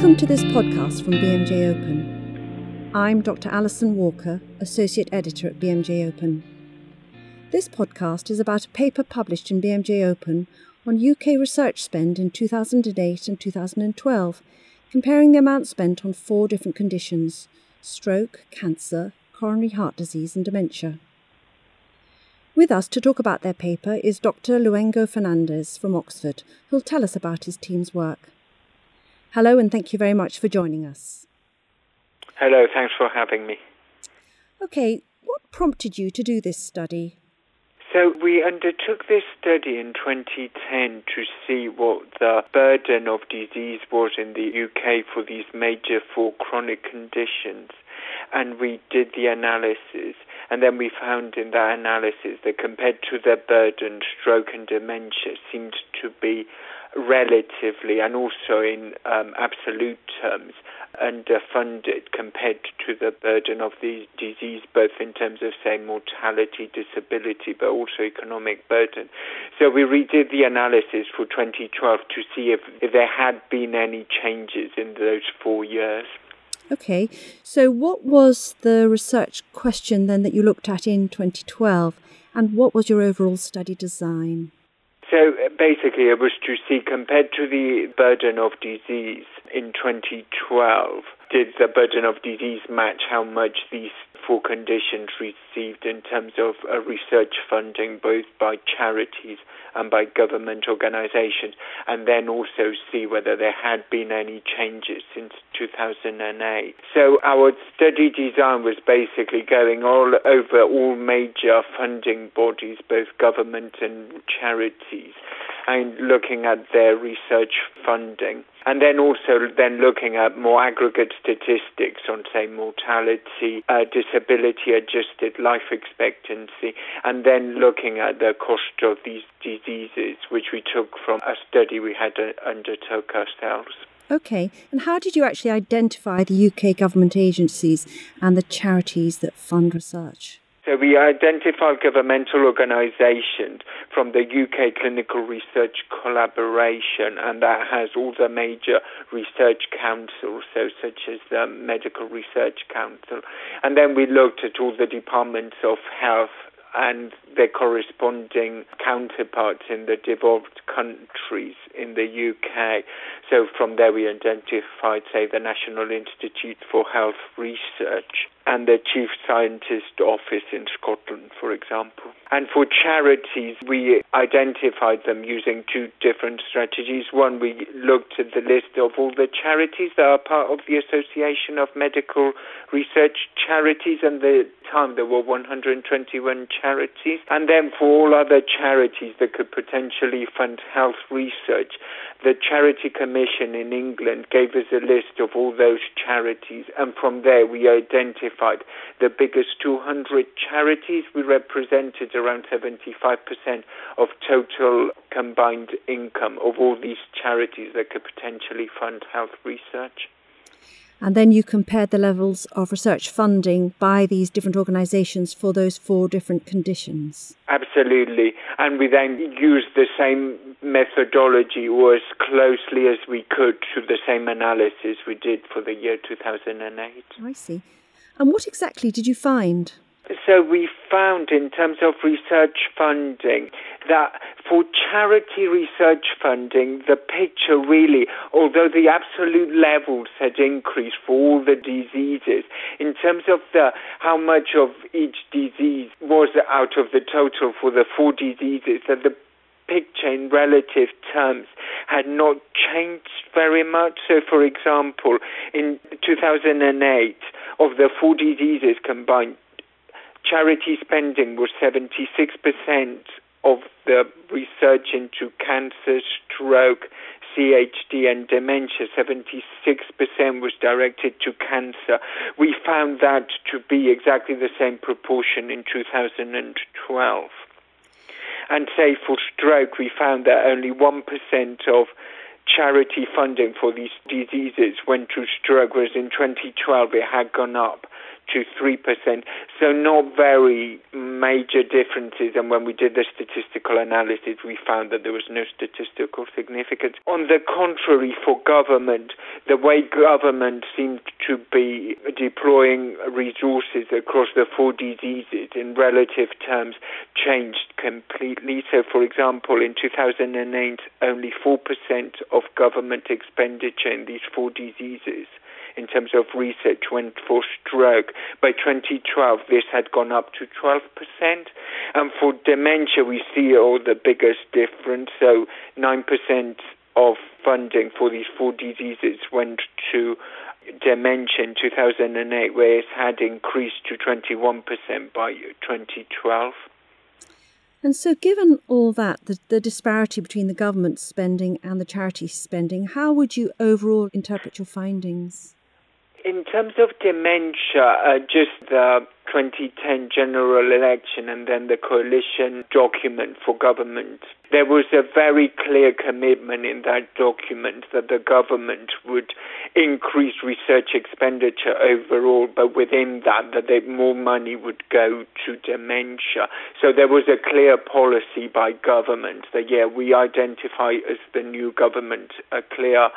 Welcome to this podcast from BMJ Open. I'm Dr. Alison Walker, Associate Editor at BMJ Open. This podcast is about a paper published in BMJ Open on UK research spend in 2008 and 2012, comparing the amount spent on four different conditions stroke, cancer, coronary heart disease, and dementia. With us to talk about their paper is Dr. Luengo Fernandez from Oxford, who'll tell us about his team's work. Hello, and thank you very much for joining us. Hello, thanks for having me. Okay, what prompted you to do this study? So we undertook this study in 2010 to see what the burden of disease was in the UK for these major four chronic conditions. And we did the analysis, and then we found in that analysis that compared to the burden, stroke and dementia seemed to be relatively and also in um, absolute terms underfunded compared to the burden of the disease, both in terms of, say, mortality, disability, but also economic burden. So we redid the analysis for 2012 to see if, if there had been any changes in those four years. Okay, so what was the research question then that you looked at in 2012, and what was your overall study design? So uh, basically, it was to see, compared to the burden of disease in 2012, did the burden of disease match how much these four conditions received in terms of uh, research funding, both by charities and by government organizations, and then also see whether there had been any changes since 2008. So our study design was basically going all over all major funding bodies, both government and charities, and looking at their research funding. And then also then looking at more aggregate statistics on, say, mortality, uh, disability adjusted life expectancy, and then looking at the cost of these diseases, which we took from a study we had uh, undertook ourselves. Okay, and how did you actually identify the UK government agencies and the charities that fund research? So we identified governmental organisations from the UK Clinical Research Collaboration, and that has all the major research councils, so such as the Medical Research Council. And then we looked at all the departments of health and their corresponding counterparts in the devolved countries in the UK. So from there we identified, say, the National Institute for Health Research and the Chief Scientist Office in Scotland, for example. And for charities, we identified them using two different strategies. One, we looked at the list of all the charities that are part of the Association of Medical Research Charities, and the time there were 121 charities. And then for all other charities that could potentially fund health research, the Charity Commission in England gave us a list of all those charities, and from there we identified the biggest 200 charities. We represented around 75% of total combined income of all these charities that could potentially fund health research. And then you compared the levels of research funding by these different organisations for those four different conditions. Absolutely. And we then used the same methodology or as closely as we could to the same analysis we did for the year 2008. I see. And what exactly did you find? So we found in terms of research funding that for charity research funding, the picture really, although the absolute levels had increased for all the diseases, in terms of the how much of each disease was out of the total for the four diseases, that the picture in relative terms had not changed very much. So, for example, in 2008, of the four diseases combined, charity spending was 76% of the research into cancer, stroke, CHD, and dementia. 76% was directed to cancer. We found that to be exactly the same proportion in 2012. And say for stroke, we found that only 1% of charity funding for these diseases went to stroke, whereas in 2012 it had gone up to 3%. So not very major differences, and when we did the statistical analysis, we found that there was no statistical significance. On the contrary, for government, the way government seemed to be deploying resources across the four diseases in relative terms changed completely. So, for example, in 2008, only 4% of government expenditure in these four diseases in terms of research went for stroke. By 2012, this had gone up to 12%. And for dementia, we see all the biggest difference. So 9% of funding for these four diseases went to dementia in 2008, where it had increased to 21% by 2012. And so, given all that, the, the disparity between the government spending and the charity spending, how would you overall interpret your findings? In terms of dementia, uh, just the 2010 general election and then the coalition document for government, there was a very clear commitment in that document that the government would increase research expenditure overall, but within that, that they, more money would go to dementia. So there was a clear policy by government that, yeah, we identify as the new government a clear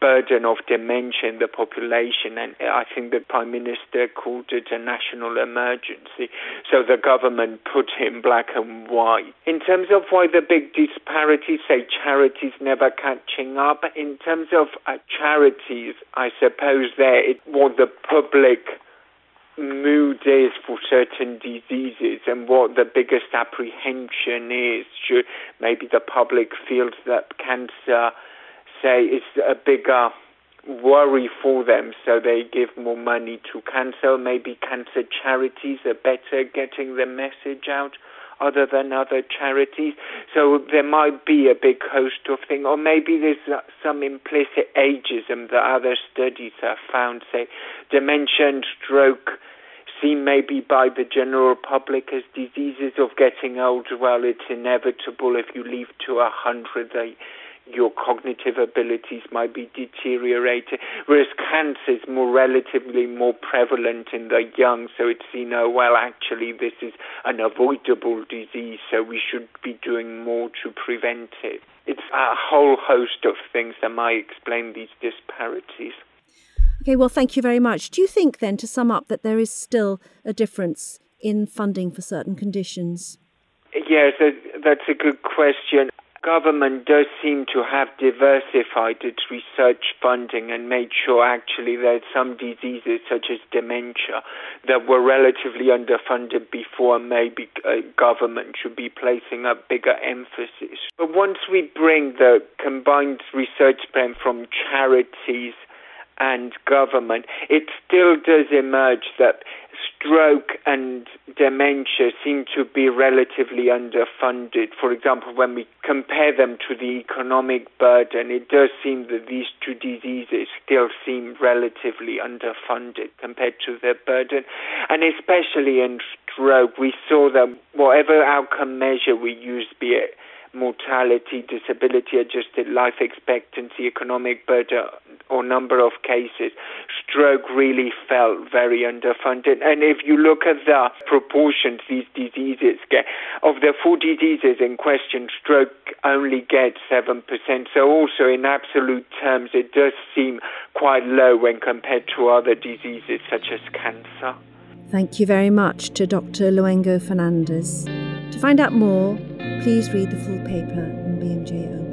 burden of dementia in the population, and I think the Prime Minister called it a national emergency. So the government put in black and white. In terms of why the big disparities, say charities never catching up, in terms of uh, charities, I suppose there it what the public mood is for certain diseases and what the biggest apprehension is. Should maybe the public feels that cancer say it's a bigger worry for them, so they give more money to cancer. Maybe cancer charities are better getting the message out other than other charities. So there might be a big host of things, or maybe there's some implicit ageism that other studies have found, say dementia and stroke seen maybe by the general public as diseases of getting old. Well, it's inevitable if you live to a hundred, your cognitive abilities might be deteriorating, whereas cancer is more relatively more prevalent in the young, so it's you know, well, actually, this is an avoidable disease, so we should be doing more to prevent it. It's a whole host of things that might explain these disparities. Okay, well, thank you very much. Do you think then, to sum up, that there is still a difference in funding for certain conditions? Yes, that's a good question government does seem to have diversified its research funding and made sure actually that some diseases such as dementia that were relatively underfunded before maybe uh, government should be placing a bigger emphasis. But once we bring the combined research spend from charities and government, it still does emerge that stroke and dementia seem to be relatively underfunded. For example, when we compare them to the economic burden, it does seem that these two diseases still seem relatively underfunded compared to their burden. And especially in stroke, we saw that whatever outcome measure we use, be it mortality, disability adjusted life expectancy, economic burden, or number of cases, stroke really felt very underfunded. And if you look at the proportions these diseases get, of the four diseases in question, stroke only gets 7%. So also in absolute terms, it does seem quite low when compared to other diseases such as cancer. Thank you very much to Dr. Luengo Fernandez. To find out more, please read the full paper in BMJ